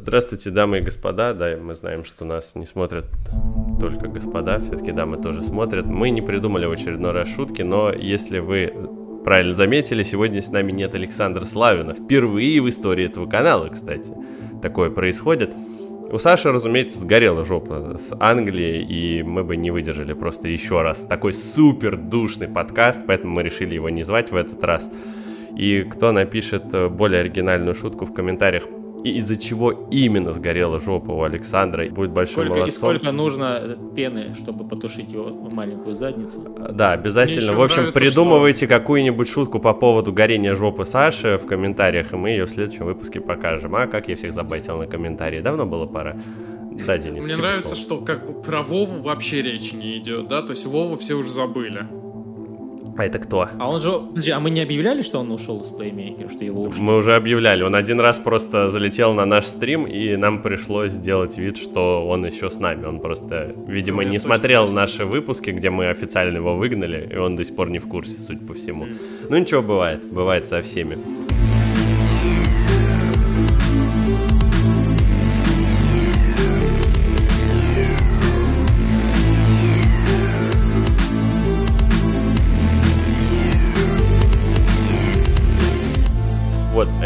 Здравствуйте, дамы и господа. Да, мы знаем, что нас не смотрят только господа, все-таки дамы тоже смотрят. Мы не придумали в очередной раз шутки, но если вы правильно заметили, сегодня с нами нет Александра Славина. Впервые в истории этого канала, кстати, такое происходит. У Саши, разумеется, сгорела жопа с Англией, и мы бы не выдержали просто еще раз такой супер душный подкаст, поэтому мы решили его не звать в этот раз. И кто напишет более оригинальную шутку в комментариях, и из-за чего именно сгорела жопа у Александра, будет большим сколько, молодцом. И сколько нужно пены, чтобы потушить его маленькую задницу? Да, обязательно. В общем, нравится, придумывайте что... какую-нибудь шутку по поводу горения жопы Саши в комментариях, и мы ее в следующем выпуске покажем. А как я всех забайтил на комментарии? Давно было пора. Да, Денис. Мне нравится, слово. что как бы про Вову вообще речи не идет, да? То есть Вову все уже забыли. А это кто? А он же... Подожди, а мы не объявляли, что он ушел с плеймейкера, что его ушли? Мы уже объявляли. Он один раз просто залетел на наш стрим, и нам пришлось сделать вид, что он еще с нами. Он просто, видимо, ну, не смотрел точно. наши выпуски, где мы официально его выгнали, и он до сих пор не в курсе, судя по всему. Mm. Ну ничего, бывает. Бывает со всеми.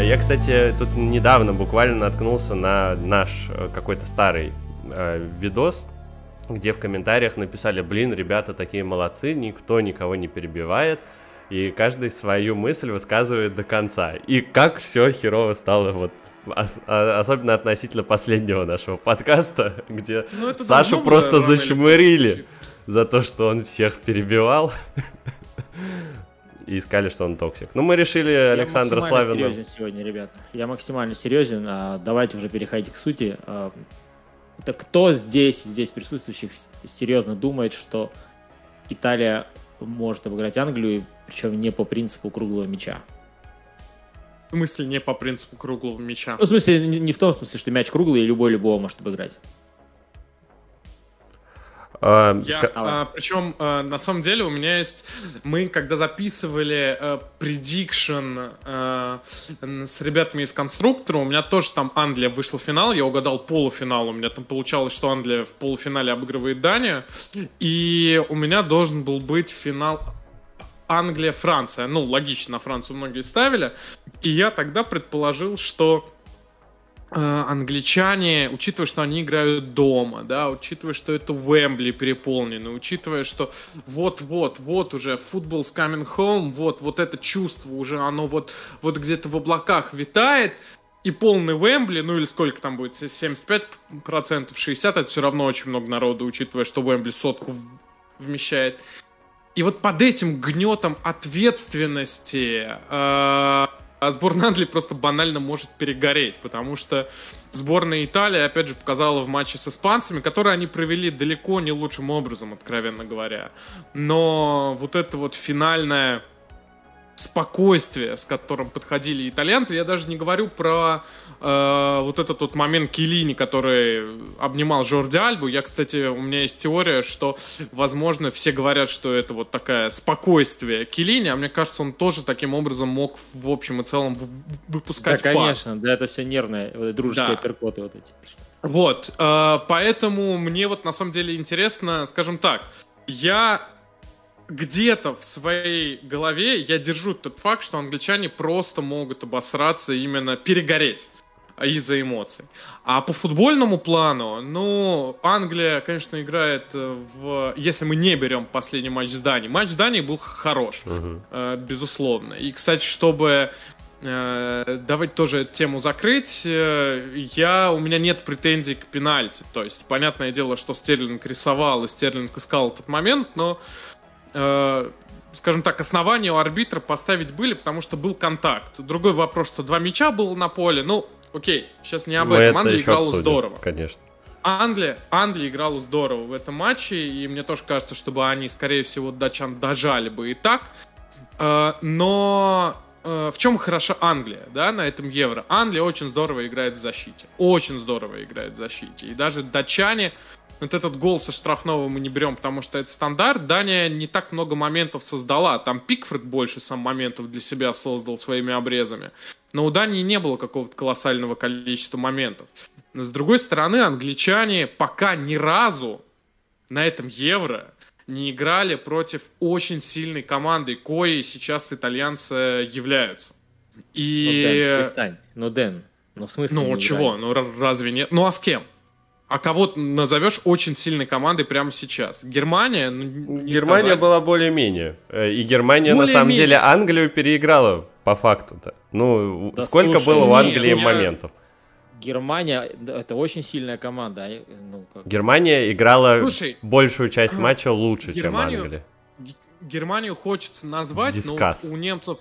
Я, кстати, тут недавно буквально наткнулся на наш э, какой-то старый э, видос, где в комментариях написали, блин, ребята такие молодцы, никто никого не перебивает, и каждый свою мысль высказывает до конца. И как все херово стало вот а, особенно относительно последнего нашего подкаста, где ну, Сашу просто зачмырили за то, что он всех перебивал и искали, что он токсик. Ну, мы решили Я Александра Славина... Я серьезен сегодня, ребята. Я максимально серьезен. А, давайте уже переходить к сути. А, это кто здесь, здесь присутствующих, серьезно думает, что Италия может обыграть Англию, причем не по принципу круглого мяча? В смысле не по принципу круглого мяча? Ну, в смысле, не в том смысле, что мяч круглый и любой любого может обыграть. А, Я, ска... а, причем, а, на самом деле, у меня есть... Мы, когда записывали а, prediction а, с ребятами из конструктора, у меня тоже там Англия вышла в финал, я угадал полуфинал. У меня там получалось, что Англия в полуфинале обыгрывает Данию. И у меня должен был быть финал Англия-Франция. Ну, логично, на Францию многие ставили. И я тогда предположил, что Э, англичане, учитывая, что они играют дома, да, учитывая, что это Уэмбли переполнено, учитывая, что вот-вот, вот уже футбол с coming home, вот, вот это чувство уже, оно вот, вот где-то в облаках витает, и полный Уэмбли, ну или сколько там будет, 75%, 60%, это все равно очень много народу, учитывая, что Уэмбли сотку вмещает. И вот под этим гнетом ответственности э, а сборная Англии просто банально может перегореть, потому что сборная Италии, опять же, показала в матче с испанцами, которые они провели далеко не лучшим образом, откровенно говоря. Но вот это вот финальная спокойствие, с которым подходили итальянцы. Я даже не говорю про э, вот этот вот момент Келлини, который обнимал Жорди Альбу. Я, кстати, у меня есть теория, что, возможно, все говорят, что это вот такое спокойствие Келлини, а мне кажется, он тоже таким образом мог в общем и целом выпускать Да, конечно, да, это все нервные, вот, дружеские да. перкоты вот эти. Вот, э, поэтому мне вот на самом деле интересно, скажем так, я где-то в своей голове я держу тот факт, что англичане просто могут обосраться, именно перегореть из-за эмоций. А по футбольному плану, ну, Англия, конечно, играет в... Если мы не берем последний матч с Данией. Матч с Данией был хорош, uh-huh. э, безусловно. И, кстати, чтобы э, давайте тоже тему закрыть, э, я, у меня нет претензий к пенальти. То есть, понятное дело, что Стерлинг рисовал, и Стерлинг искал этот момент, но э, скажем так, основания у арбитра поставить были, потому что был контакт. Другой вопрос, что два мяча было на поле. Ну, окей, сейчас не об Мы этом. Англия играла обсудим, здорово. Конечно. Англия, Англия играла здорово в этом матче, и мне тоже кажется, чтобы они, скорее всего, датчан дожали бы и так. Э, но э, в чем хороша Англия, да, на этом Евро? Англия очень здорово играет в защите. Очень здорово играет в защите. И даже датчане вот этот гол со штрафного мы не берем, потому что это стандарт. Дания не так много моментов создала. Там Пикфорд больше сам моментов для себя создал своими обрезами. Но у Дании не было какого-то колоссального количества моментов. С другой стороны, англичане пока ни разу на этом Евро не играли против очень сильной команды, коей сейчас итальянцы являются. И... Ну, Дэн, перестань. Ну, Дэн, ну, в смысле Ну, чего? Ну, разве нет? Ну, а с кем? А кого назовешь очень сильной командой прямо сейчас? Германия? Ну, Германия сказать. была более-менее. Э, и Германия, более на самом деле, Англию переиграла по факту-то. Ну, да, сколько слушай, было у Англии нет, моментов? Германия это очень сильная команда. А, ну, как... Германия играла Слушай, большую часть матча лучше, Германию, чем Англия. Германию хочется назвать, Дискас. но у немцев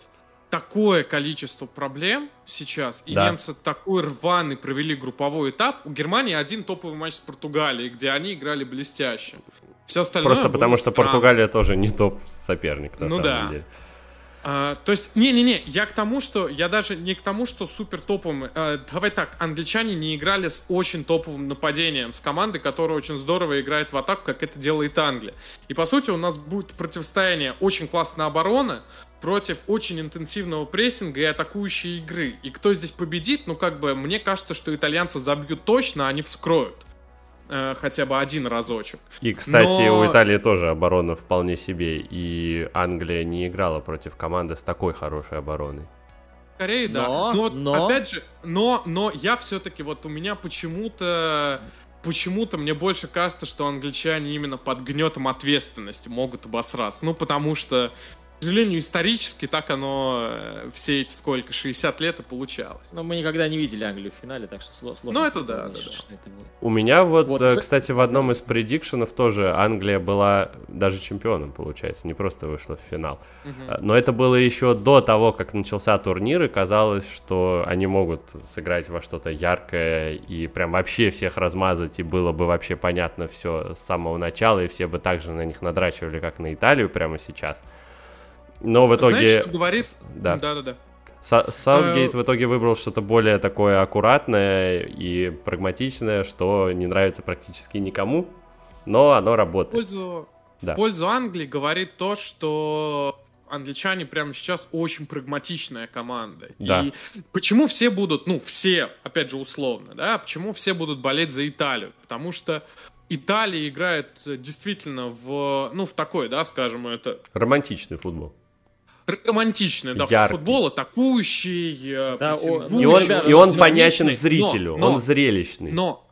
такое количество проблем сейчас, и да. немцы такой рваный провели групповой этап. У Германии один топовый матч с Португалией, где они играли блестяще. Все остальное Просто потому что странно. Португалия тоже не топ соперник, на ну самом да. деле. А, то есть, не-не-не, я к тому, что, я даже не к тому, что супер топовым, а, давай так, англичане не играли с очень топовым нападением, с командой, которая очень здорово играет в атаку, как это делает Англия. И, по сути, у нас будет противостояние очень классной обороны против очень интенсивного прессинга и атакующей игры. И кто здесь победит, ну, как бы, мне кажется, что итальянцы забьют точно, а они вскроют э, хотя бы один разочек. И, кстати, Но... у Италии тоже оборона вполне себе, и Англия не играла против команды с такой хорошей обороной. Скорее, да. Но, но, но... опять же, но, но я все-таки, вот у меня почему-то почему-то мне больше кажется, что англичане именно под гнетом ответственности могут обосраться. Ну, потому что к сожалению, исторически так оно э, все эти сколько, 60 лет и получалось. Но мы никогда не видели Англию в финале, так что сложно. Ну, это да, да, да. Это У меня вот, вот, э, кстати, в одном из предикшенов тоже Англия была даже чемпионом, получается, не просто вышла в финал. Угу. Но это было еще до того, как начался турнир, и казалось, что они могут сыграть во что-то яркое и прям вообще всех размазать, и было бы вообще понятно все с самого начала, и все бы так же на них надрачивали, как на Италию прямо сейчас. Но в итоге... Знаешь, что говорит? Да. Да-да-да. Саутгейт в итоге выбрал что-то более такое аккуратное и прагматичное, что не нравится практически никому, но оно работает. В пользу, да. в пользу Англии говорит то, что англичане прямо сейчас очень прагматичная команда. Да. И почему все будут, ну, все, опять же, условно, да, почему все будут болеть за Италию? Потому что Италия играет действительно в, ну, в такой, да, скажем, это... Романтичный футбол романтичный, да, Яркий. футбол атакующий, э, да, о, и он, и он понятен зрителю, но, но, он зрелищный. Но,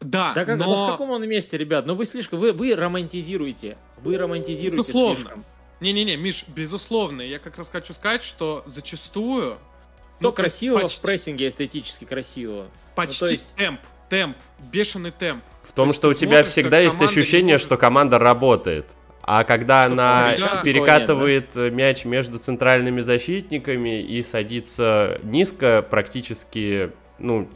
да, да как, но... но в каком он месте, ребят? Ну вы слишком, вы, вы романтизируете, вы романтизируете Безусловно. слишком. Не-не-не, Миш, безусловно, я как раз хочу сказать, что зачастую... Ну, красиво почти, в прессинге, эстетически красиво. Почти ну, есть... темп, темп, бешеный темп. В том, что у тебя всегда есть ощущение, что команда работает. А когда что она да, перекатывает да? мяч между центральными защитниками и садится низко, практически, ну,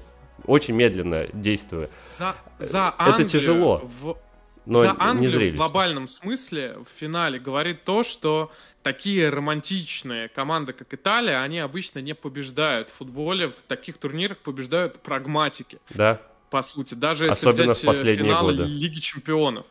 очень медленно действуя. За, за Англию Это тяжело. В, но за Англию не в глобальном смысле в финале говорит то, что такие романтичные команды, как Италия, они обычно не побеждают в футболе. В таких турнирах побеждают прагматики. Да. По сути, даже если Особенно взять в последние финал годы. Лиги Чемпионов.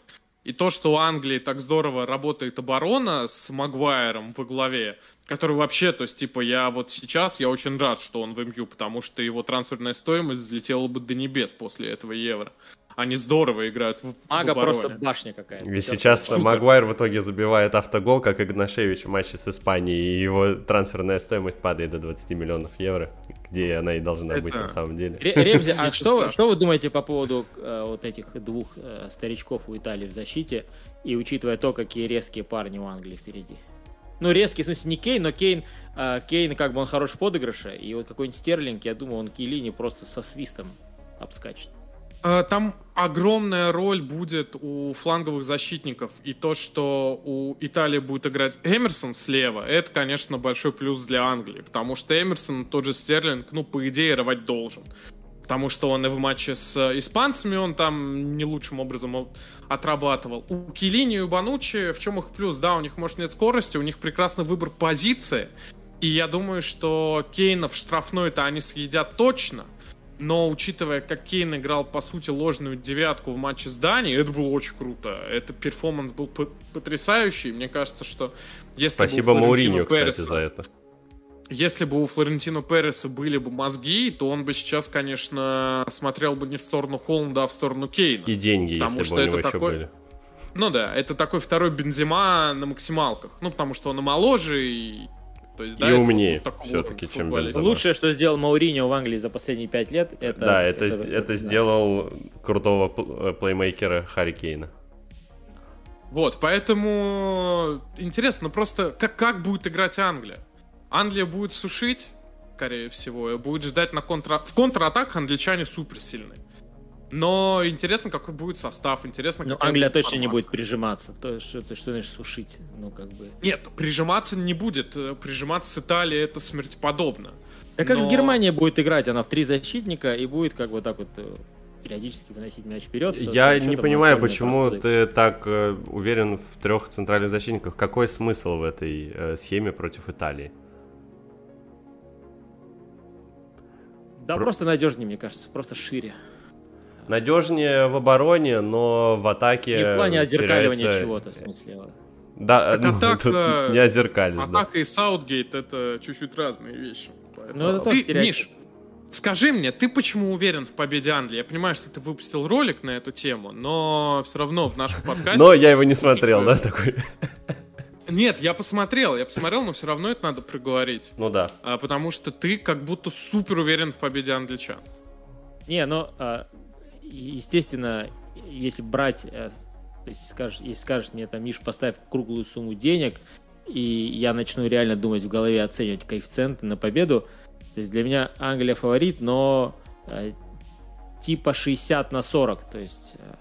И то, что у Англии так здорово работает оборона с Магуайром во главе, который вообще, то есть, типа, я вот сейчас, я очень рад, что он в МЮ, потому что его трансферная стоимость взлетела бы до небес после этого Евро. Они здорово играют в Мага в просто башня какая-то. И сейчас Супер. Магуайр в итоге забивает автогол, как Игнашевич в матче с Испанией, и его трансферная стоимость падает до 20 миллионов евро, где она и должна Это... быть на самом деле. Ремзи, а что, что вы думаете по поводу э, вот этих двух э, старичков у Италии в защите, и учитывая то, какие резкие парни у Англии впереди? Ну, резкий, в смысле, не Кейн, но Кейн, э, Кейн как бы он хорош в подыгрыше, и вот какой-нибудь Стерлинг, я думаю, он Кейлини просто со свистом обскачет. Э, там огромная роль будет у фланговых защитников. И то, что у Италии будет играть Эмерсон слева, это, конечно, большой плюс для Англии. Потому что Эмерсон, тот же Стерлинг, ну, по идее, рвать должен. Потому что он и в матче с испанцами он там не лучшим образом отрабатывал. У Килини и у Банучи в чем их плюс? Да, у них, может, нет скорости, у них прекрасный выбор позиции. И я думаю, что Кейна в штрафной-то они съедят точно – но учитывая, как Кейн играл, по сути, ложную девятку в матче с Данией, это было очень круто. Это перформанс был потрясающий. Мне кажется, что если Спасибо бы Мауриню, кстати, за это. если бы у Флорентино Переса были бы мозги, то он бы сейчас, конечно, смотрел бы не в сторону Холланда, а в сторону Кейна. И деньги, потому если что бы у него это такой... были. Ну да, это такой второй Бензима на максималках. Ну, потому что он и моложе, и то есть, да, и умнее все-таки, чем Бензема. Лучшее, что сделал Мауриньо в Англии за последние пять лет, это... Да, это, это, это, это сделал крутого э, плеймейкера Харри Кейна. Вот, поэтому интересно просто, как, как будет играть Англия? Англия будет сушить, скорее всего, будет ждать на контра... В контратаках англичане супер сильные. Но интересно, какой будет состав, интересно, Но Англия точно не будет прижиматься. То, что, то, что значит сушить? Ну, как бы... Нет, прижиматься не будет. Прижиматься с Италией это смерть подобно. Да как Но... с Германией будет играть? Она в три защитника и будет как вот так вот э, периодически выносить мяч вперед. Я не понимаю, почему ты так э, уверен в трех центральных защитниках. Какой смысл в этой э, схеме против Италии? Да, Про... просто надежнее, мне кажется, просто шире. Надежнее в обороне, но в атаке. Не в плане отзеркаливания теряется... чего-то, в смысле. Да, ну, атака, не отзеркалишь. Атака да. и Саутгейт это чуть-чуть разные вещи. Поэтому... Ну, это ты, Миш, скажи мне, ты почему уверен в победе Англии? Я понимаю, что ты выпустил ролик на эту тему, но все равно в нашем подкасте... Но я его не смотрел, да, такой? Нет, я посмотрел, я посмотрел, но все равно это надо проговорить. Ну да. А, потому что ты как будто супер уверен в победе англичан. Не, ну, а, естественно, если брать, э, то есть скажешь, если скажешь мне, там, Миш, поставь круглую сумму денег, и я начну реально думать в голове, оценивать коэффициенты на победу, то есть для меня Англия фаворит, но э, типа 60 на 40, то есть э,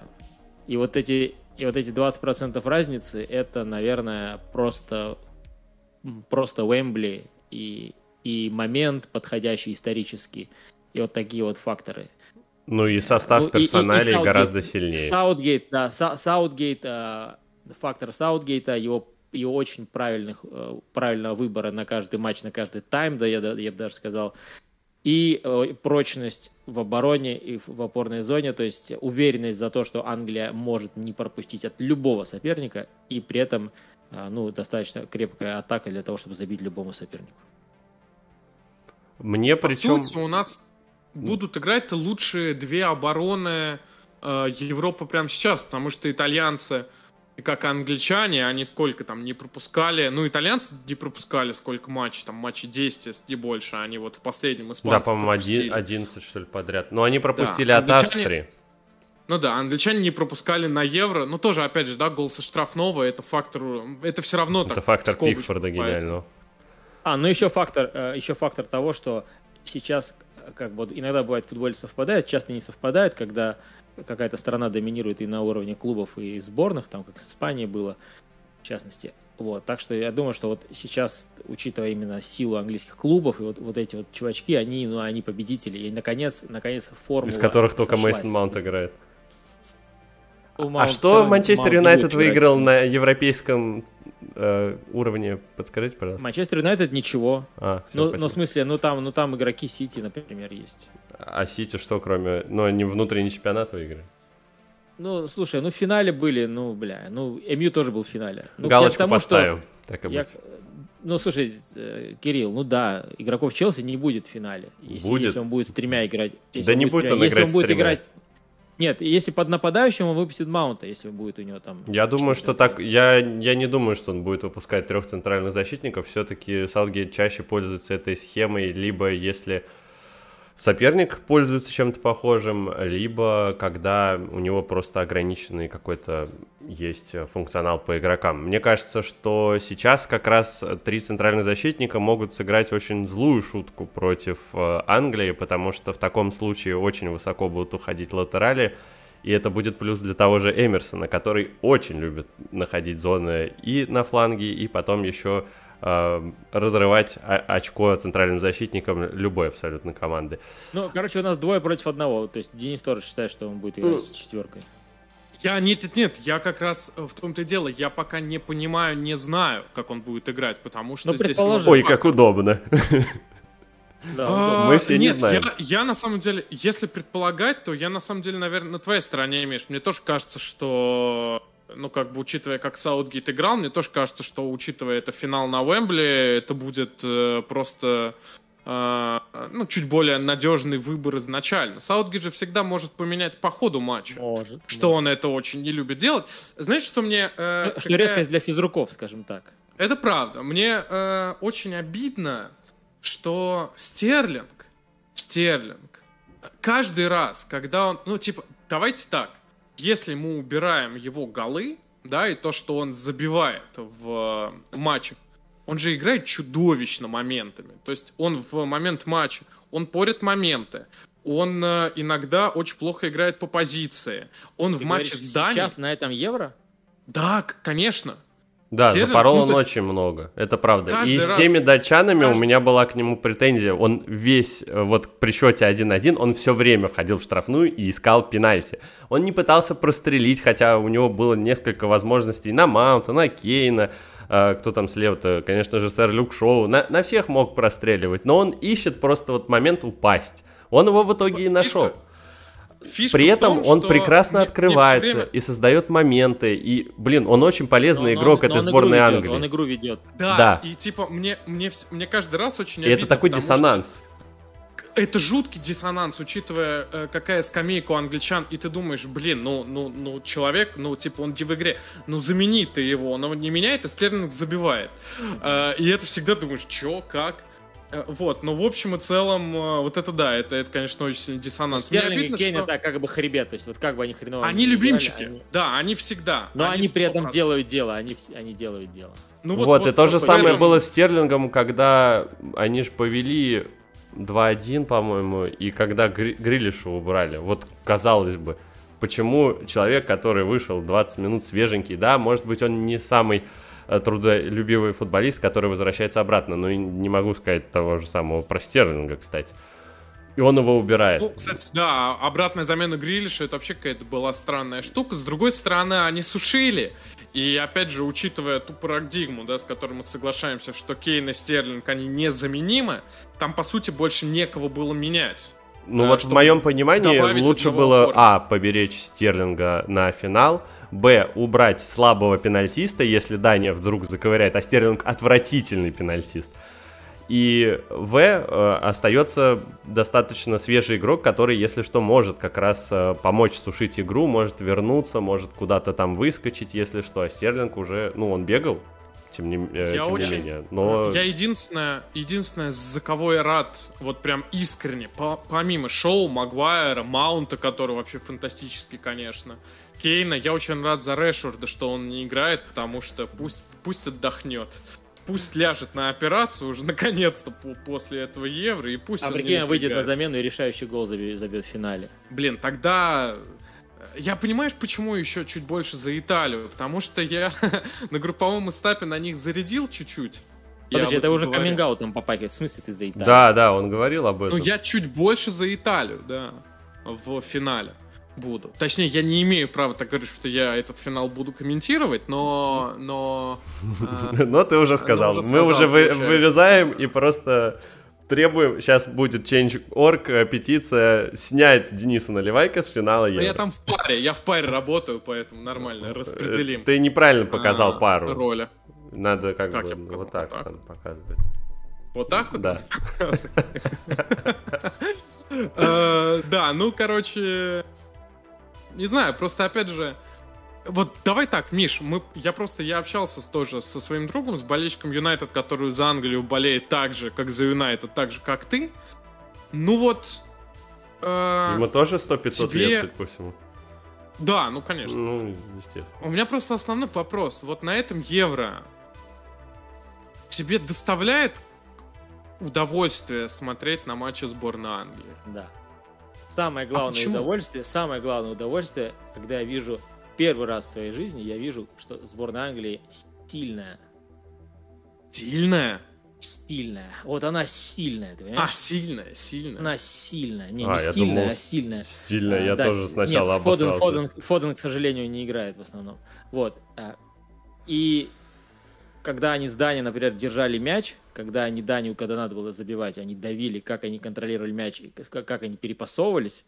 и вот эти и вот эти 20% разницы, это, наверное, просто, просто Уэмбли и, и момент подходящий исторический, и вот такие вот факторы. Ну и состав персоналей и, и, и гораздо сильнее. Саутгейт, да, Саутгейт, э, фактор Саутгейта, его его очень правильных, э, правильного выбора на каждый матч, на каждый тайм, да, я, я бы даже сказал, и э, прочность в обороне и в опорной зоне, то есть уверенность за то, что Англия может не пропустить от любого соперника, и при этом ну, достаточно крепкая атака для того, чтобы забить любому сопернику. Мне причем... По сути, у нас будут играть лучшие две обороны э, Европы прямо сейчас, потому что итальянцы, как и англичане, они сколько там не пропускали, ну, итальянцы не пропускали сколько матчей, там матчей 10, если не больше, они вот в последнем испанце Да, по-моему, 11, что ли, подряд. Но они пропустили да, от англичане... Австрии. Ну да, англичане не пропускали на евро. Ну тоже, опять же, да, гол со штрафного, это фактор, это все равно Это так, фактор Пикфорда гениального. А, ну еще фактор, э, еще фактор того, что сейчас как бы иногда бывает в футболе совпадает, часто не совпадает, когда какая-то страна доминирует и на уровне клубов и сборных, там как с Испанией было, в частности. Вот, так что я думаю, что вот сейчас, учитывая именно силу английских клубов, и вот, вот эти вот чувачки, они, ну, они победители, и наконец, наконец формула Из которых только Мейсон Маунт играет. А что Манчестер Юнайтед выиграл на европейском э, уровне? Подскажите, пожалуйста. Манчестер Юнайтед ничего. А, все, ну, ну, в смысле, ну там, ну там игроки Сити, например, есть. А Сити что, кроме... Ну, они внутренний чемпионат выиграли? Ну, слушай, ну в финале были, ну, бля, ну, МЮ тоже был в финале. Ну, Галочку тому, поставим, что так и я, быть. Ну, слушай, э, Кирилл, ну да, игроков Челси не будет в финале. Если, будет. если он будет с тремя играть. Если да не будет он если играть он будет играть нет, если под нападающим он выпустит Маунта, если будет у него там... Я думаю, что так... Я, я не думаю, что он будет выпускать трех центральных защитников. Все-таки Саутгейт чаще пользуется этой схемой, либо если соперник пользуется чем-то похожим, либо когда у него просто ограниченный какой-то есть функционал по игрокам. Мне кажется, что сейчас как раз три центральных защитника могут сыграть очень злую шутку против э, Англии, потому что в таком случае очень высоко будут уходить латерали, и это будет плюс для того же Эмерсона, который очень любит находить зоны и на фланге, и потом еще разрывать очко центральным защитникам любой абсолютно команды. Ну, короче, у нас двое против одного. То есть Денис тоже считает, что он будет играть ну, с четверкой. Я нет, нет, нет, я как раз в том-то и дело, я пока не понимаю, не знаю, как он будет играть, потому что ну, здесь... Ой, как удобно. Да, а, мы все не знаем. Я, я на самом деле, если предполагать, то я на самом деле, наверное, на твоей стороне имеешь. Мне тоже кажется, что ну, как бы, учитывая, как Саутгейт играл, мне тоже кажется, что, учитывая это финал на Уэмбли, это будет э, просто э, ну, чуть более надежный выбор изначально. Саутгейт же всегда может поменять по ходу матча. Может. Что да. он это очень не любит делать. Знаете, что мне... Э, что когда... редкость для физруков, скажем так. Это правда. Мне э, очень обидно, что Стерлинг, Стерлинг, каждый раз, когда он, ну, типа, давайте так, если мы убираем его голы, да, и то, что он забивает в матчах, он же играет чудовищно моментами. То есть он в момент матча, он порит моменты, он э, иногда очень плохо играет по позиции. Он Ты в матче с Данией... Сейчас на этом Евро? Да, конечно. Да, Стерлинг, запорол ну, он есть... очень много, это правда. И с раз... теми датчанами каждый... у меня была к нему претензия. Он весь, э, вот при счете 1-1, он все время входил в штрафную и искал пенальти. Он не пытался прострелить, хотя у него было несколько возможностей на Маунта, на Кейна, э, кто там слева-то, конечно же, сэр Люк Шоу, на, на всех мог простреливать, но он ищет просто вот момент упасть. Он его в итоге и нашел. Фишка При этом том, он прекрасно не, открывается не время... и создает моменты. И, блин, он очень полезный но, игрок но, этой но сборной ведет, Англии. Он игру ведет. Да, да. и типа мне, мне, мне каждый раз очень И это такой диссонанс. Это жуткий диссонанс, учитывая, э, какая скамейка у англичан, и ты думаешь, блин, ну, ну, ну, человек, ну, типа, он не в игре, ну, замени ты его, он не меняет, и Стерлинг забивает. Э, и это всегда думаешь, чё, как? Э, вот, но в общем и целом, э, вот это да, это, это конечно, очень сильный диссонанс. Стерлинг обидно, и Кейн что... это как бы хребет, то есть вот как бы они хреново... Они любимчики, они... да, они всегда. Но они, они при этом делают дело, они, они делают дело. Ну, вот, вот, вот и то же самое раз... было с Стерлингом, когда они же повели 2-1, по-моему, и когда Гри- Грилиша убрали. Вот, казалось бы, почему человек, который вышел 20 минут свеженький, да, может быть, он не самый трудолюбивый футболист, который возвращается обратно. Но не могу сказать того же самого про Стерлинга, кстати. И он его убирает. Ну, кстати, да, обратная замена Грилиша, это вообще какая-то была странная штука. С другой стороны, они сушили. И опять же, учитывая ту парадигму, да, с которой мы соглашаемся, что Кейн и Стерлинг, они незаменимы, там, по сути, больше некого было менять. Ну а, вот в моем понимании лучше было, а, поберечь Стерлинга на финал, б, убрать слабого пенальтиста, если Дания вдруг заковыряет, а Стерлинг отвратительный пенальтист. И В э, остается достаточно свежий игрок, который, если что, может как раз э, помочь сушить игру, может вернуться, может куда-то там выскочить, если что. А Стерлинг уже, ну, он бегал, тем не, э, я тем очень, не менее. Но... Я единственное, единственное, за кого я рад, вот прям искренне, по, помимо Шоу, Магуайра, Маунта, который вообще фантастический, конечно, Кейна, я очень рад за Решфорда, что он не играет, потому что пусть, пусть отдохнет. Пусть ляжет на операцию уже наконец-то после этого Евро, и пусть А прикинь, выйдет на замену и решающий гол забьет, забьет в финале. Блин, тогда я понимаешь, почему еще чуть больше за Италию? Потому что я на групповом этапе на них зарядил чуть-чуть. Подожди, это уже каминг по пакету. В смысле ты за Италию? Да, да, он говорил об этом. Ну, я чуть больше за Италию, да, в финале буду. Точнее, я не имею права так говорить, что я этот финал буду комментировать, но... Но, но ты уже сказал. Мы уже вырезаем и просто требуем, сейчас будет Change.org, э, петиция, снять Дениса Наливайка с финала Евро. Я там в паре, я в паре работаю, поэтому нормально, распределим. Ты неправильно показал а, пару. Роли. Надо как, как бы вот так, так? показывать. Вот так вот? Да. Э, да, ну, короче, не знаю, просто опять же, вот давай так, Миш, мы, я просто, я общался тоже со своим другом, с болельщиком Юнайтед, который за Англию болеет так же, как за Юнайтед, так же, как ты. Ну вот... Э, Ему тоже 100-500 тебе... лет, судя по всему. Да, ну конечно. Ну, естественно. У меня просто основной вопрос. Вот на этом евро тебе доставляет удовольствие смотреть на матчи сборной Англии? Да. Самое главное а удовольствие, самое главное удовольствие, когда я вижу первый раз в своей жизни я вижу, что сборная Англии стильная. Стильная? Стильная. Вот она сильная, ты понимаешь? А, сильная, сильная. Она сильная. Не, а, не стильная, думал, а сильная. Стильная, а, я да, тоже сначала нет, Фоден, Фоден, Фоден, к сожалению, не играет в основном. Вот. А, и когда они с Дани, например, держали мяч, когда они Данию, когда надо было забивать, они давили, как они контролировали мяч, как они перепасовывались,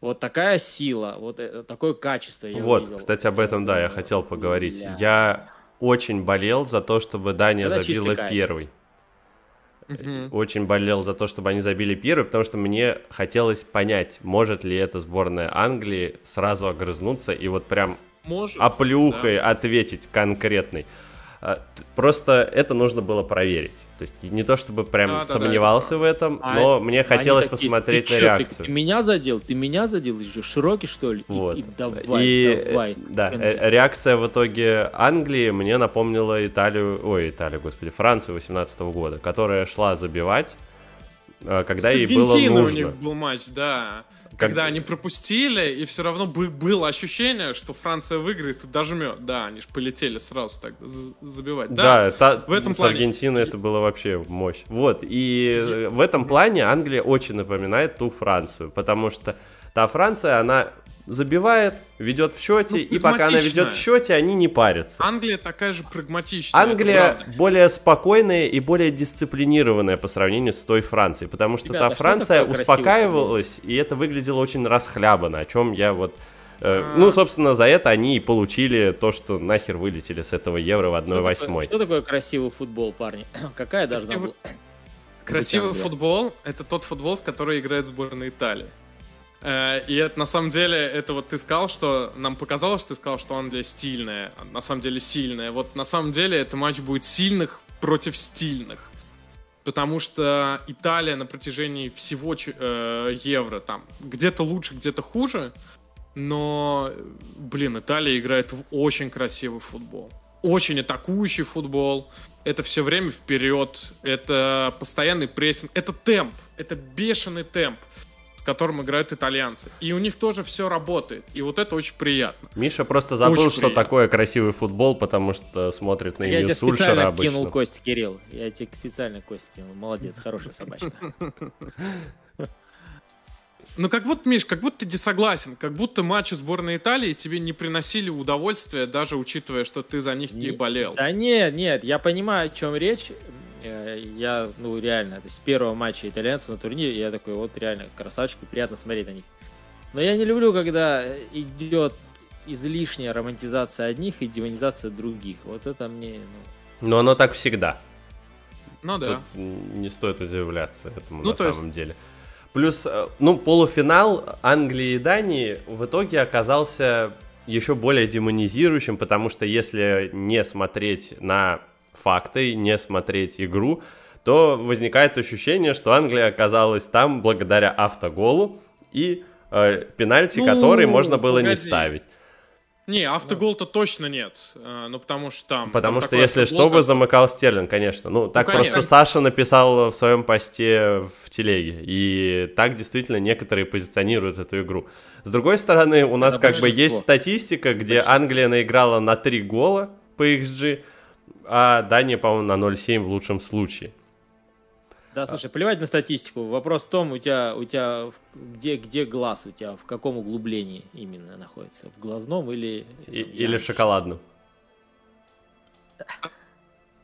Вот такая сила, вот э, такое качество я Вот, увидел. кстати, об этом, да, я хотел поговорить. Бля. Я очень болел за то, чтобы Дания Когда забила первый. Угу. Очень болел за то, чтобы они забили первый, потому что мне хотелось понять, может ли эта сборная Англии сразу огрызнуться и вот прям может, оплюхой да. ответить конкретный. А, просто это нужно было проверить. То есть не то чтобы прям да, сомневался да, да, в этом, а но мне хотелось такие, посмотреть на реакцию. Ты, ты меня задел? Ты меня задел? Еще широкий, что ли? Вот. И, и давай, и, давай. Да, э, реакция в итоге Англии мне напомнила Италию, ой, Италию, господи, Францию 18 года, которая шла забивать, э, когда ей было нужно. у них был матч, да. Когда они пропустили, и все равно было ощущение, что Франция выиграет и дожмет. Да, они же полетели сразу так забивать. Да, да та... в этом с плане... Аргентиной это было вообще мощь. Вот, и я... в этом плане Англия очень напоминает ту Францию, потому что та Франция, она забивает, ведет в счете, ну, и пока она ведет в счете, они не парятся. Англия такая же прагматичная. Англия более спокойная и более дисциплинированная по сравнению с той Францией, потому что Ребята, та Франция успокаивалась, и это выглядело очень расхлябанно, о чем я вот... Э, а... Ну, собственно, за это они и получили то, что нахер вылетели с этого евро в 1-8. Что, что такое красивый футбол, парни? Какая должна быть? Красивый футбол — это тот футбол, в который играет сборная Италии. Э, и это на самом деле, это вот ты сказал, что нам показалось, что ты сказал, что Англия стильная, на самом деле сильная. Вот на самом деле это матч будет сильных против стильных. Потому что Италия на протяжении всего э, Евро там где-то лучше, где-то хуже. Но, блин, Италия играет в очень красивый футбол. Очень атакующий футбол. Это все время вперед. Это постоянный прессинг. Это темп. Это бешеный темп которым играют итальянцы. И у них тоже все работает. И вот это очень приятно. Миша просто забыл, очень что приятно. такое красивый футбол, потому что смотрит на Я имя Сульшера обычно. Я тебе кинул кость, Кирилл. Я тебе специально кость кинул. Молодец, хорошая собачка. Ну, как будто, Миш, как будто ты не согласен. Как будто матчи сборной Италии тебе не приносили удовольствия, даже учитывая, что ты за них не, не болел. Да нет, нет, я понимаю, о чем речь. Э, я, ну, реально, то есть с первого матча итальянцев на турнире, я такой, вот реально, красавчики, приятно смотреть на них. Но я не люблю, когда идет излишняя романтизация одних и демонизация других. Вот это мне, ну... Но оно так всегда. Ну да. Тут не стоит удивляться этому ну, на самом есть... деле. Плюс, э, ну, полуфинал Англии и Дании в итоге оказался еще более демонизирующим, потому что если не смотреть на факты, не смотреть игру, то возникает ощущение, что Англия оказалась там благодаря автоголу и э, пенальти, ну, который можно было погоди. не ставить. Не, автогол-то точно нет. Э, ну, потому что там... Потому что, если что, бы замыкал Стерлинг, конечно. Ну, так ну, конечно. просто Саша написал в своем посте в телеге. И так действительно некоторые позиционируют эту игру. С другой стороны, у нас Это как бы есть статистика, где Англия наиграла на 3 гола по XG, а Дания, по-моему, на 0,7 в лучшем случае. Да, слушай, плевать на статистику. Вопрос в том, у тебя, у тебя где, где глаз у тебя, в каком углублении именно находится? В глазном или... И, или в шоколадном?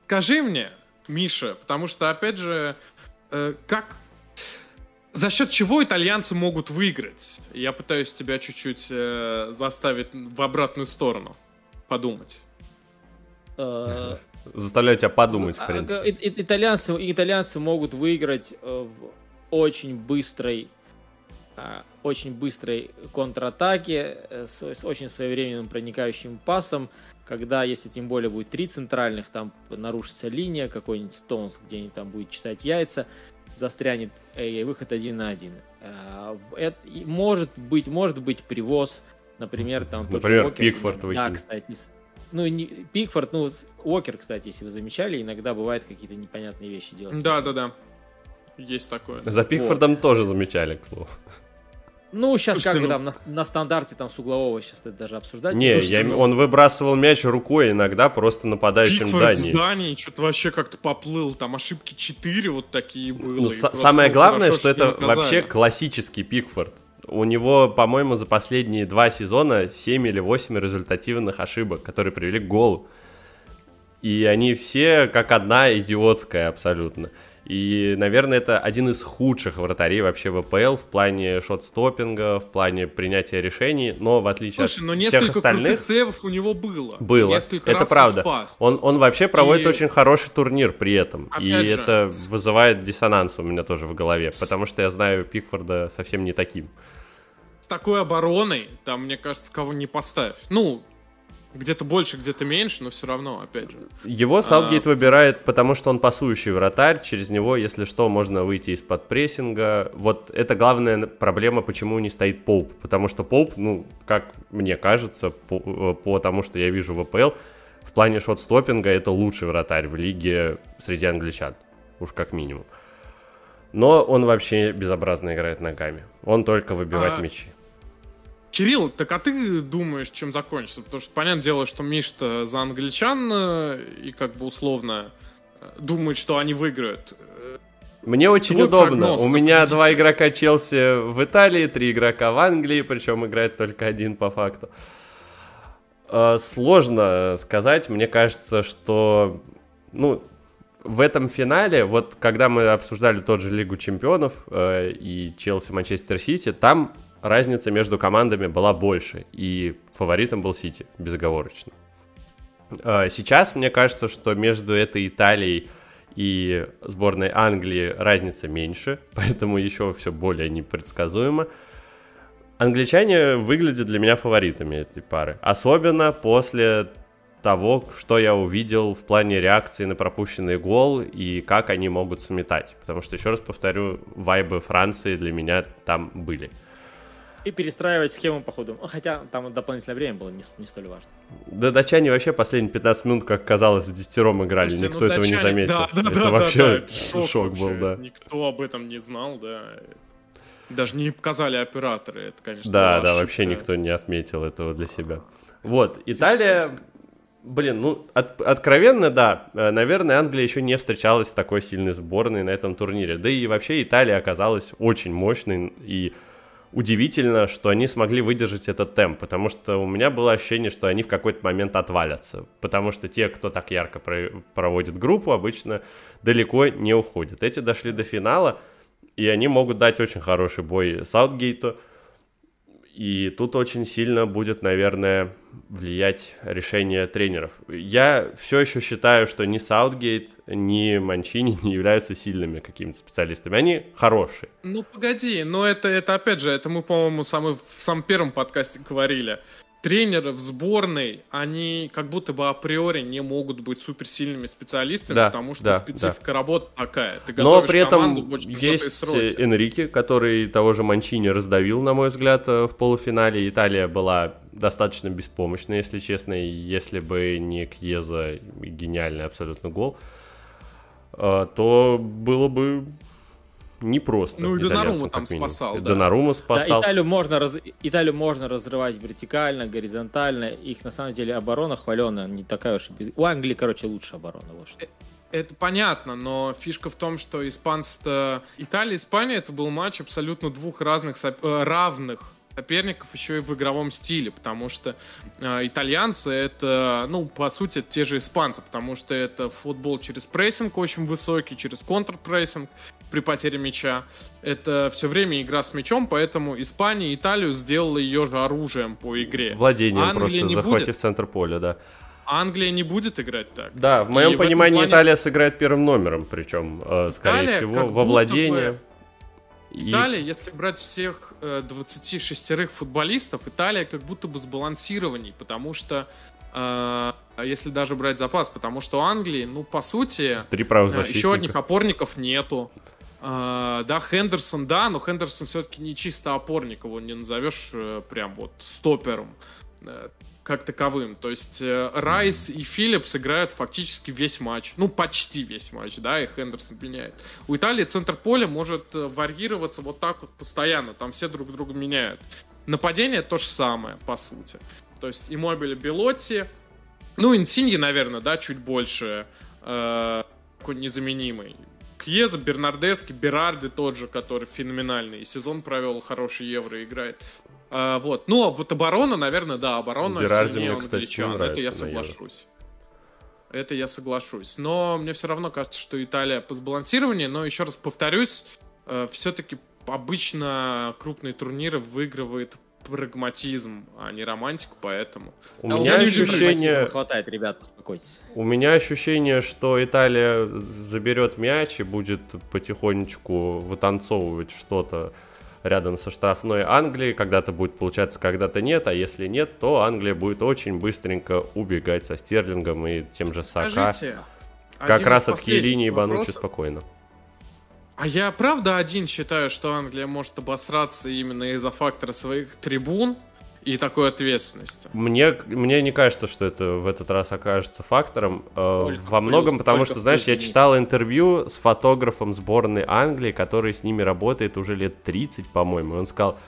Скажи мне, Миша, потому что, опять же, э, как... За счет чего итальянцы могут выиграть? Я пытаюсь тебя чуть-чуть э, заставить в обратную сторону подумать. Э, Заставляю тебя подумать, в а, принципе. Итальянцы, итальянцы могут выиграть э, в очень быстрой а, очень быстрой контратаке э, с, с очень своевременным проникающим пасом, когда, если тем более будет три центральных, там нарушится линия, какой-нибудь Стоунс, где-нибудь там будет чесать яйца, застрянет э, выход один на один. Это, может быть, может быть привоз, например, там... Например, Пикфорд Да, кстати, ну, не, Пикфорд, ну, Уокер, кстати, если вы замечали, иногда бывает какие-то непонятные вещи делать. Да, да, да. Есть такое. За Пикфордом вот. тоже замечали, к слову. Ну, сейчас Слушайте, как бы ну... там на, на стандарте там с углового сейчас это даже обсуждать. Не, Слушайте, я, ну... он выбрасывал мяч рукой иногда просто нападающим Пикфорд Дании. Дании что-то вообще как-то поплыл, там ошибки 4 вот такие были. Ну, самое главное, что это вообще классический Пикфорд. У него, по-моему, за последние два сезона 7 или 8 результативных ошибок, которые привели к голу. И они все как одна идиотская абсолютно. И, наверное, это один из худших вратарей вообще в АПЛ в плане шот-стоппинга, в плане принятия решений, но в отличие Слушай, от но всех остальных... сейвов у него было. Было, несколько это правда. Он, он, он вообще проводит и... очень хороший турнир при этом, Опять и же, это вызывает диссонанс у меня тоже в голове, потому что я знаю Пикфорда совсем не таким. С такой обороной, там, мне кажется, кого не поставь. Ну, где-то больше, где-то меньше, но все равно, опять же. Его Саутгейт а... выбирает, потому что он пасующий вратарь. Через него, если что, можно выйти из-под прессинга. Вот это главная проблема, почему не стоит Поуп. Потому что Поуп, ну, как мне кажется, по, э, по тому, что я вижу в АПЛ, в плане шот-стоппинга это лучший вратарь в лиге среди англичан. Уж как минимум. Но он вообще безобразно играет ногами. Он только выбивает а... мячи. Кирилл, так а ты думаешь, чем закончится? Потому что, понятное дело, что Миш-то за англичан э, и как бы условно э, думает, что они выиграют. Мне очень Твой удобно. У меня два игрока Челси в Италии, три игрока в Англии, причем играет только один по факту. Э, сложно сказать. Мне кажется, что ну, в этом финале, вот когда мы обсуждали тот же Лигу чемпионов и Челси Манчестер Сити, там разница между командами была больше, и фаворитом был Сити, безоговорочно. А, сейчас мне кажется, что между этой Италией и сборной Англии разница меньше, поэтому еще все более непредсказуемо. Англичане выглядят для меня фаворитами этой пары. Особенно после того, что я увидел в плане реакции на пропущенный гол и как они могут сметать. Потому что, еще раз повторю, вайбы Франции для меня там были. И перестраивать схему по ходу. Ну, хотя там дополнительное время было не, не столь важно. Да, датчане вообще последние 15 минут, как казалось, десятером играли. Слушайте, Никто ну, этого датчане... не заметил. Да, да, Это да, вообще да, шок, шок был, да. Никто об этом не знал, да. Даже не показали операторы, это, конечно, Да, да, вообще никто не отметил этого для себя. Вот, Италия... Блин, ну, от, откровенно, да. Э, наверное, Англия еще не встречалась с такой сильной сборной на этом турнире. Да и вообще Италия оказалась очень мощной и удивительно, что они смогли выдержать этот темп, потому что у меня было ощущение, что они в какой-то момент отвалятся, потому что те, кто так ярко проводит группу, обычно далеко не уходят. Эти дошли до финала, и они могут дать очень хороший бой Саутгейту, и тут очень сильно будет, наверное, влиять решение тренеров. Я все еще считаю, что ни Саутгейт, ни Манчини не являются сильными какими-то специалистами. Они хорошие. Ну, погоди, но это, это опять же, это мы, по-моему, в самом первом подкасте говорили тренеры в сборной, они как будто бы априори не могут быть суперсильными специалистами, да, потому что да, специфика да. работы такая. Ты Но при этом есть Энрике, который того же Манчини раздавил, на мой взгляд, э, в полуфинале. Италия была достаточно беспомощна, если честно, если бы не Кьеза гениальный абсолютно гол, э, то было бы не просто. Ну и Донарума там спасал. Да. Донарума спасал. Да, Италию, можно раз... Италию можно разрывать вертикально, горизонтально. Их на самом деле оборона хваленая, не такая уж и без... У Англии, короче, лучше оборона. Вот что. Э, это понятно, но фишка в том, что испанцы... Италия и Испания это был матч абсолютно двух разных, э, равных соперников еще и в игровом стиле, потому что э, итальянцы это, ну, по сути, те же испанцы, потому что это футбол через прессинг очень высокий, через контрпрессинг при потере мяча. Это все время игра с мячом, поэтому Испания Италию сделала ее же оружием по игре. Владением Англия просто, не захватив будет. центр поля, да. Англия не будет играть так. Да, в моем и понимании плане... Италия сыграет первым номером, причем, э, скорее Италия всего, во владение. Бы Италия, и... если брать всех э, 26 футболистов, Италия как будто бы сбалансированней, потому что э, если даже брать запас, потому что Англии, ну, по сути, Три э, еще одних опорников нету. Uh, да, Хендерсон, да, но Хендерсон все-таки не чисто опорник, его не назовешь uh, прям вот стопером. Uh, как таковым. То есть э, Райс и Филлипс играют фактически весь матч. Ну, почти весь матч, да, и Хендерсон меняет. У Италии центр поля может э, варьироваться вот так вот постоянно. Там все друг друга меняют. Нападение то же самое, по сути. То есть и Мобили Белотти, ну, Инсиньи, наверное, да, чуть больше э, незаменимый. Кьеза, Бернардески, Берарди тот же, который феноменальный. И сезон провел, хороший евро играет. А, вот. Ну, а вот оборона, наверное, да, оборона Берарди сильнее мне, кстати, англичан. Это я соглашусь. это я соглашусь. Но мне все равно кажется, что Италия по сбалансированию, но еще раз повторюсь, э, все-таки обычно крупные турниры выигрывает прагматизм, а не романтику, поэтому. У а меня ощущение... Хватает, ребят, успокойтесь. У меня ощущение, что Италия заберет мяч и будет потихонечку вытанцовывать что-то рядом со штрафной Англией. Когда-то будет получаться, когда-то нет. А если нет, то Англия будет очень быстренько убегать со Стерлингом и тем же Сака. Скажите, как раз от линии бануть спокойно. А я правда один считаю, что Англия может обосраться именно из-за фактора своих трибун и такой ответственности. Мне, мне не кажется, что это в этот раз окажется фактором. Э, только во многом, плюс, потому что, знаешь, я читал интервью с фотографом сборной Англии, который с ними работает уже лет 30, по-моему. Он сказал,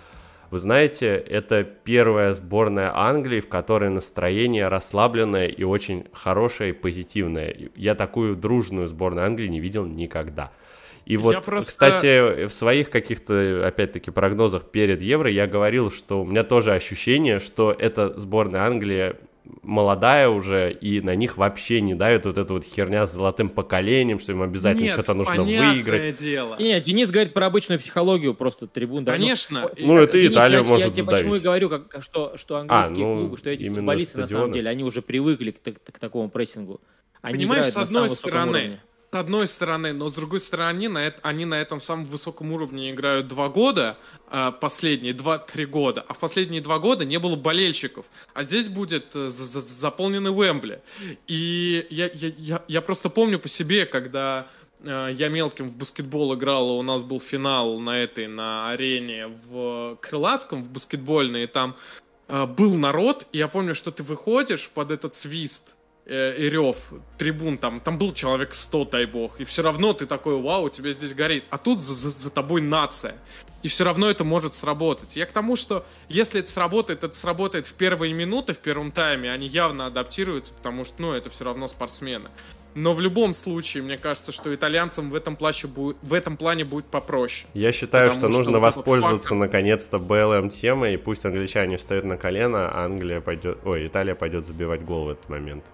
вы знаете, это первая сборная Англии, в которой настроение расслабленное и очень хорошее и позитивное. Я такую дружную сборную Англии не видел никогда. И вот, просто... кстати, в своих каких-то, опять-таки, прогнозах перед Евро я говорил, что у меня тоже ощущение, что эта сборная Англии молодая уже, и на них вообще не давит вот эта вот херня с золотым поколением, что им обязательно что-то нужно выиграть. дело. Нет, Денис говорит про обычную психологию, просто трибун. Конечно. Ну, ну это Денис, Италия я, может я, тебе почему и говорю, как, что, что английские а, ну, клубы, что эти футболисты, стадионы. на самом деле, они уже привыкли к, к, к такому прессингу. Они Понимаешь, с одной стороны, уровне с одной стороны, но с другой стороны, на это, они на этом самом высоком уровне играют два года, а, последние два-три года, а в последние два года не было болельщиков, а здесь будет э, заполненный Уэмбли. И я, я, я, я просто помню по себе, когда э, я мелким в баскетбол играл, у нас был финал на этой, на арене в Крылатском, в баскетбольной, и там э, был народ, и я помню, что ты выходишь под этот свист, э, и рев трибун, там, там был человек 100, дай бог, и все равно ты такой, вау, у тебя здесь горит, а тут за, за, за тобой нация, и все равно это может сработать. Я к тому, что если это сработает, это сработает в первые минуты, в первом тайме, они явно адаптируются, потому что, ну, это все равно спортсмены. Но в любом случае, мне кажется, что итальянцам в этом, плане будет, в этом плане будет попроще. Я считаю, что нужно воспользоваться фактор... наконец-то БЛМ темой, и пусть англичане встают на колено, а Англия пойдет, ой, Италия пойдет забивать гол в этот момент.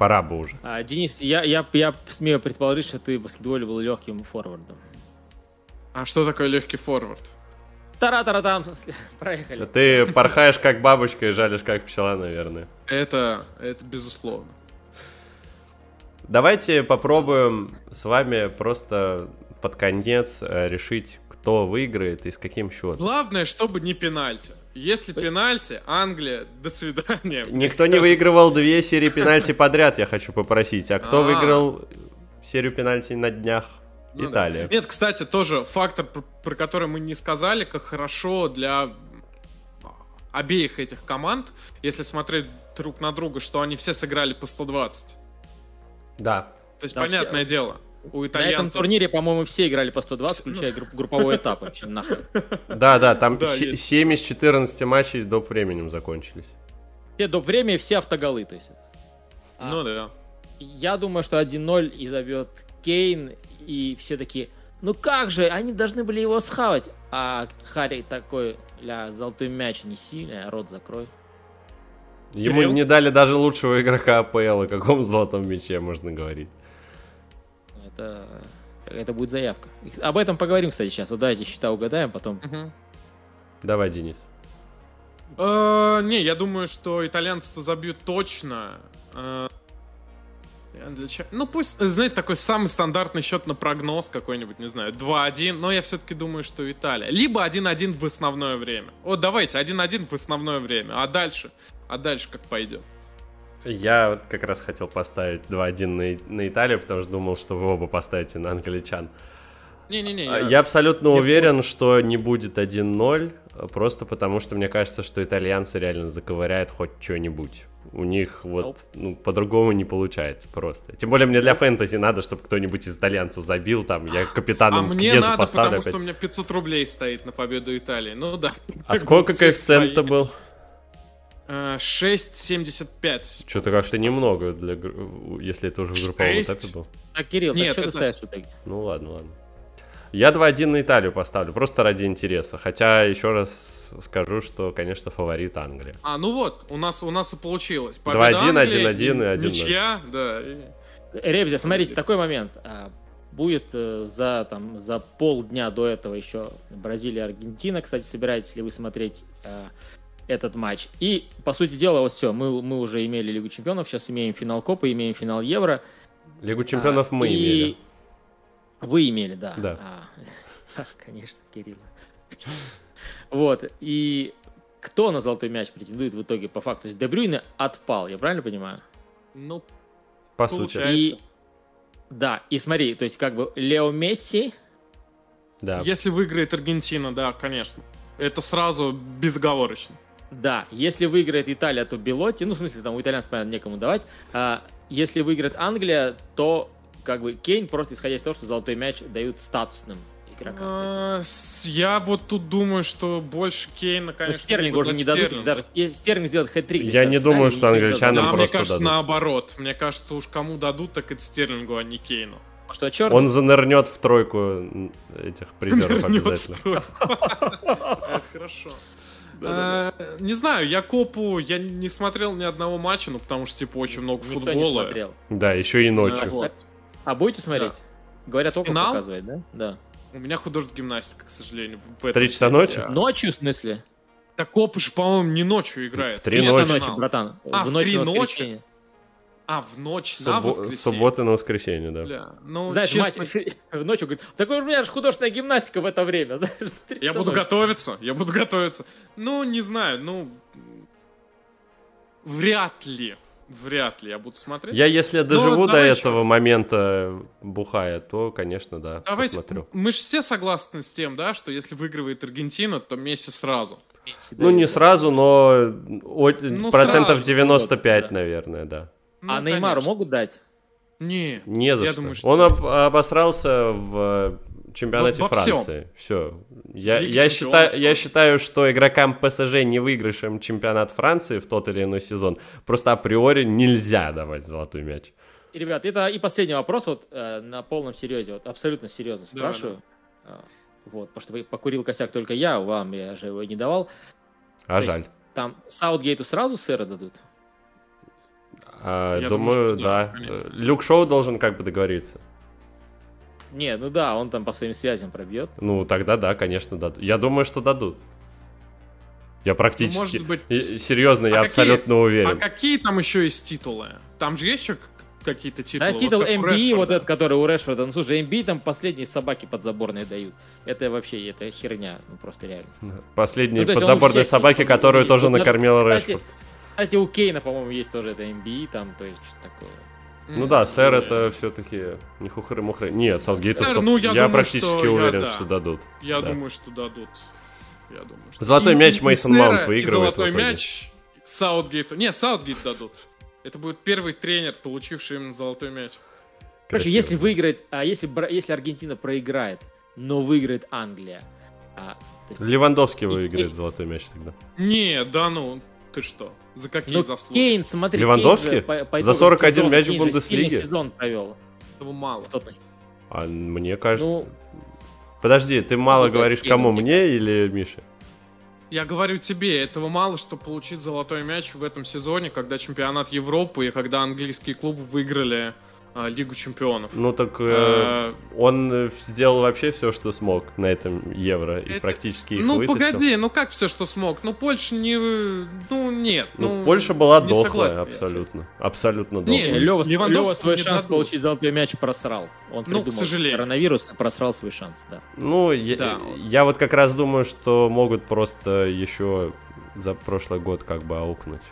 Пора бы уже. А, Денис, я, я, я смею предположить, что ты в баскетболе был легким форвардом. А что такое легкий форвард? Тара-тара-там, проехали. Ты порхаешь как бабочка и жалишь как пчела, наверное. Это, это безусловно. Давайте попробуем с вами просто под конец э, решить, кто выиграет и с каким счетом. Главное, чтобы не пенальти. Если пенальти, Англия, до свидания. Никто не выигрывал две серии пенальти подряд, я хочу попросить. А кто А-а-а. выиграл серию пенальти на днях? Ну, Италия. Нет, кстати, тоже фактор, про, про который мы не сказали, как хорошо для обеих этих команд, если смотреть друг на друга, что они все сыграли по 120. Да. То есть, да, понятное все... дело у итальянцев... На этом турнире, по-моему, все играли по 120, включая групп, групповой этап вообще нахрен. Да, да, там 7 из 14 матчей доп. временем закончились. Все доп. время, все автоголы, то есть. Ну да. Я думаю, что 1-0 и зовет Кейн, и все такие, ну как же, они должны были его схавать. А Харри такой, ля, золотой мяч неси, ля, рот закрой. Ему не дали даже лучшего игрока АПЛ, о каком золотом мяче можно говорить это, это будет заявка. Об этом поговорим, кстати, сейчас. Вот давайте счета угадаем, потом. Угу. Давай, Денис. Uh, не, я думаю, что итальянцы-то забьют точно. Uh, чего? Ну, пусть, знаете, такой самый стандартный счет на прогноз какой-нибудь, не знаю, 2-1, но я все-таки думаю, что Италия. Либо 1-1 в основное время. Вот давайте, 1-1 в основное время, а дальше, а дальше как пойдет. Я как раз хотел поставить 2-1 на, на Италию, потому что думал, что вы оба поставите на англичан. Не-не-не. Я, я абсолютно уверен, буду. что не будет 1-0, просто потому что мне кажется, что итальянцы реально заковыряют хоть что-нибудь. У них вот ну, по-другому не получается просто. Тем более мне для фэнтези надо, чтобы кто-нибудь из итальянцев забил там. Я капитаном А мне надо, поставлю потому опять. что у меня 500 рублей стоит на победу Италии. Ну да. А сколько коэффициент-то был? 6,75. Что-то как-то немного, для, если это уже в групповом этапе был. А, Кирилл, Нет, так что это... ты ставишь в итоге? Ну ладно, ладно. Я 2-1 на Италию поставлю, просто ради интереса. Хотя, еще раз скажу, что, конечно, фаворит Англия. А, ну вот, у нас, у нас и получилось. 2-1, 1-1 и 1-0. Ничья, да. Ребзя, смотрите, такой момент. А, будет э, за, там, за полдня до этого еще Бразилия-Аргентина. Кстати, собираетесь ли вы смотреть э, этот матч? И, по сути дела, вот все. Мы, мы уже имели Лигу Чемпионов, сейчас имеем финал Копа, имеем финал Евро. Лигу Чемпионов а, мы и... имели. Вы имели, да. Да. А, конечно, Кирилл. Вот, и кто на золотой мяч претендует в итоге по факту? То есть Дебрюйне отпал, я правильно понимаю? Ну, по получается. сути. И, да, и смотри, то есть как бы Лео Месси... Да. Если выиграет Аргентина, да, конечно. Это сразу безоговорочно. Да, если выиграет Италия, то Белотти, ну, в смысле, там у итальянцев, понятно, некому давать. А, если выиграет Англия, то как бы Кейн просто исходя из того, что золотой мяч дают статусным игрокам. А, я вот тут думаю, что больше Кейна, конечно, Стерлинг уже не дадут, даже если Стерлинг сделает хэт-трик. Я не думаю, что англичанам да, просто мне кажется, дадут. наоборот. Мне кажется, уж кому дадут, так это Стерлингу, а не Кейну. Что, черный? Он занырнет в тройку этих призеров обязательно. Хорошо. Э, не знаю, я Копу, я не смотрел ни одного матча, ну потому что, типа, очень много футбола. Да, еще и ночью. А будете смотреть? Говорят, только показывает, да? Да. У меня художественная гимнастика, к сожалению. В три часа ночи? Ночью, в смысле? Так Коп же, по-моему, не ночью играет. В три ночи. ночи, братан. А, в ночь три ночи? А, в ночь Суббо- на воскресенье. Суббота на воскресенье, да. Бля, ну, Знаешь, честно... мать ночью говорит, так у меня же художественная гимнастика в это время. Знаешь, я буду ночи. готовиться, я буду готовиться. Ну, не знаю, ну... Вряд ли. Вряд ли я буду смотреть. Я, если доживу до этого еще. момента бухая, то, конечно, да, Давайте, посмотрю. Мы же все согласны с тем, да, что если выигрывает Аргентина, то Месси сразу. Месси, ну, не сразу, но ну, процентов сразу, 95, да. наверное, да. Ну, а Неймару могут дать? Не. Не за что. Думаю, что. Он об- обосрался в чемпионате во, во Франции. Все. Я, я, считаю, я считаю, что игрокам ПСЖ, не выигравшим чемпионат Франции в тот или иной сезон, просто априори нельзя давать золотой мяч. И, ребят, это и последний вопрос вот э, на полном серьезе, вот абсолютно серьезно спрашиваю. Да, да. Вот, потому что покурил косяк только я, вам я же его не давал. А То жаль. Там Саутгейту сразу сэра дадут? А, Я думаю, думаю да. да Люк Шоу должен как бы договориться. Не, ну да, он там по своим связям пробьет. Ну, тогда да, конечно, дадут. Я думаю, что дадут. Я практически... Ну, может быть... Серьезно, а я какие... абсолютно уверен. А какие там еще есть титулы? Там же есть еще какие-то титулы? Да, титул вот MB, вот этот, который у Решфорда. Ну, слушай, MB там последние собаки подзаборные дают. Это вообще, это херня, ну, просто реально. Последние ну, подзаборные собаки, которые тоже накормил Решфорд. Кстати, у Кейна, по-моему, есть тоже это MBE, там, то есть, что такое. Ну да, сэр это все-таки не хухры-мухры. Нет, Саутгейту сэр, ну, я, я думаю, практически что уверен, я, да. что дадут. Я да. думаю, что дадут. Я думаю, что... Золотой и, мяч Мейсон Маунт выигрывает. Золотой мяч Саутгейту. Не, Саутгейт дадут. Это будет первый тренер, получивший именно золотой мяч. Короче, если выиграет, а если, если Аргентина проиграет, но выиграет Англия. А, есть... Левандовский выиграет и... золотой мяч тогда. Не, да ну, ты что? За какие ну, заслуги? Кейн, смотри, Левандовский? Кейн по За 41 сезона, мяч в Бундеслиге? сезон провел. Этого мало. А мне кажется... Ну, Подожди, ты мало ну, говоришь кому, мне или Мише? Я говорю тебе, этого мало, чтобы получить золотой мяч в этом сезоне, когда чемпионат Европы и когда английские клубы выиграли Лигу чемпионов. Ну так э, а, он сделал вообще все, что смог на этом Евро и это... практически их Ну вытащил. погоди, ну как все, что смог? Ну Польша не, ну нет. Ну, ну Польша была дохлая абсолютно, абсолютно дохлая. Не, Лева, Лева свой шанс дадут. получить золотой мяч просрал. Он ну, к сожалению. коронавирус и просрал свой шанс, да. Ну да. Я, я вот как раз думаю, что могут просто еще за прошлый год как бы аукнуть.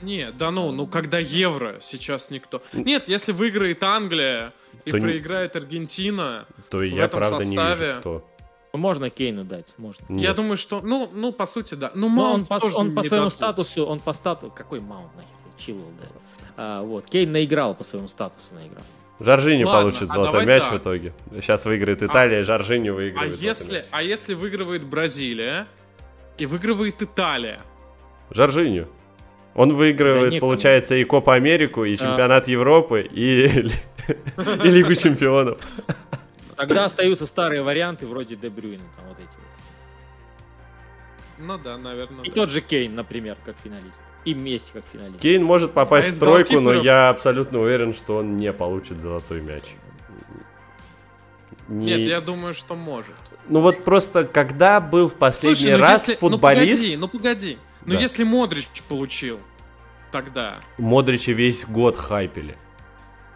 Не, да ну, ну когда евро, сейчас никто. Нет, если выиграет Англия и то проиграет Аргентина, то я этом правда составе... не вижу, кто. Можно Кейну дать, можно. Нет. Я думаю, что, ну, ну, по сути, да. Ну, Маунт он, по, он по своему дадут. статусу, он по статусу, какой Маунт нахер, Чилвелл, да. А, вот, Кейн наиграл по своему статусу, наиграл. Жоржини получит а золотой мяч так. в итоге. Сейчас выиграет Италия, а, Жоржини выиграет. А если, а если выигрывает Бразилия и выигрывает Италия? Жоржиню. Он выигрывает, да получается, и Копа Америку, и чемпионат а. Европы, и, и Лигу чемпионов. Тогда остаются старые варианты вроде Дебрюина, там вот эти вот. Ну да, наверное. И да. тот же Кейн, например, как финалист. И Месси как финалист. Кейн может попасть А в тройку, но я абсолютно уверен, что он не получит золотой мяч. Не- Нет, я думаю, что может. Ну вот просто, когда был в последний Слушай, ну раз если- футболист, Ну погоди, ну погоди. Ну Да. если Модрич получил, тогда. Модрича весь год хайпели.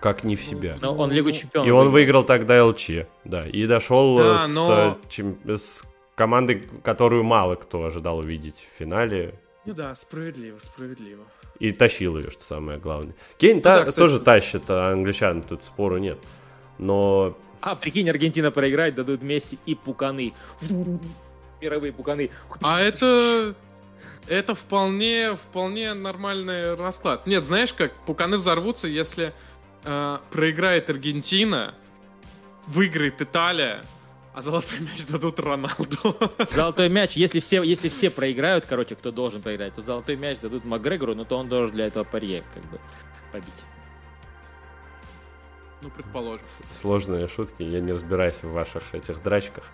Как не в себя. Но он Лигу Чемпионов И он выиграл тогда ЛЧ, да. И дошел Да, с, но- э, чем- с командой, которую мало кто ожидал увидеть в финале. Ну да, справедливо, справедливо. И тащил ее, что самое главное. Кейн да, та- кстати. тоже тащит, а англичан тут спору нет. Но А, прикинь, Аргентина проиграет, дадут Месси и пуканы. Мировые пуканы. А это... Это вполне, вполне нормальный расклад. Нет, знаешь как, пуканы взорвутся, если э, проиграет Аргентина, выиграет Италия, а золотой мяч дадут Роналду. Золотой мяч, если все, если все проиграют, короче, кто должен проиграть, то золотой мяч дадут Макгрегору, но то он должен для этого парье как бы побить. Ну, предположим. с- сложные шутки, я не разбираюсь в ваших этих драчках.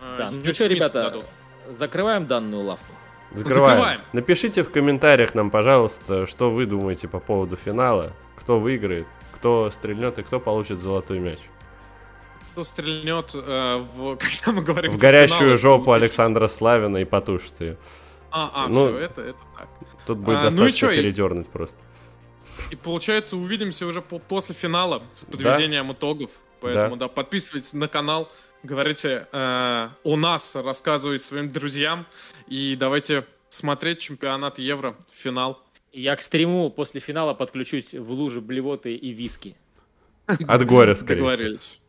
Э, Да, ну Йосемите что, ребята, дадут. Закрываем данную лавку. Закрываем. Закрываем. Напишите в комментариях нам, пожалуйста, что вы думаете по поводу финала, кто выиграет, кто стрельнет и кто получит золотой мяч. Кто стрельнет, э, в, когда мы говорим В горящую финалы, жопу Александра Славина и потушит ее. А, а, Ну, все, это, это так. Тут будет А, ну и достаточно чё, и- передернуть просто. И получается, увидимся уже по- после финала с подведением итогов. Поэтому, да. подписывайтесь на канал, говорите э, о нас, рассказывайте своим друзьям. И давайте смотреть чемпионат Евро, финал. Я к стриму после финала подключусь в луже блевоты и виски. От горя, скорее всего. Договорились.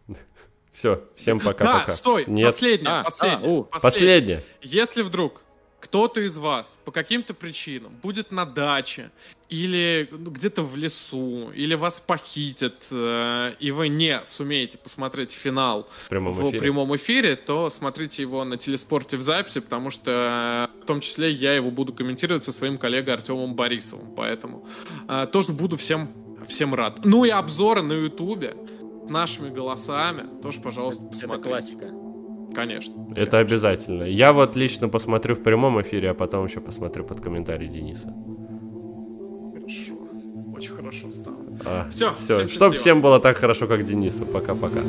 Все, всем пока-пока. Да, стой, Нет, последнее, А, последнее, а, последнее. последнее. Если вдруг кто-то из вас по каким-то причинам будет на даче или ну, где-то в лесу, или вас похитят, э, и вы не сумеете посмотреть финал В прямом в эфире. прямом эфире, то смотрите его на телеспорте в записи, потому что э, в том числе я его буду комментировать со своим коллегой Артемом Борисовым, поэтому э, тоже буду всем, всем рад. Ну и обзоры на ютубе с нашими голосами тоже, пожалуйста, Это посмотрите. классика. Конечно. Это обязательно. Я вот лично посмотрю в прямом эфире, а потом еще посмотрю под комментарий Дениса. Хорошо. Очень хорошо стало. А, Всё, всё. всем Чтоб счастливо. всем было так хорошо, как Денису. Пока-пока.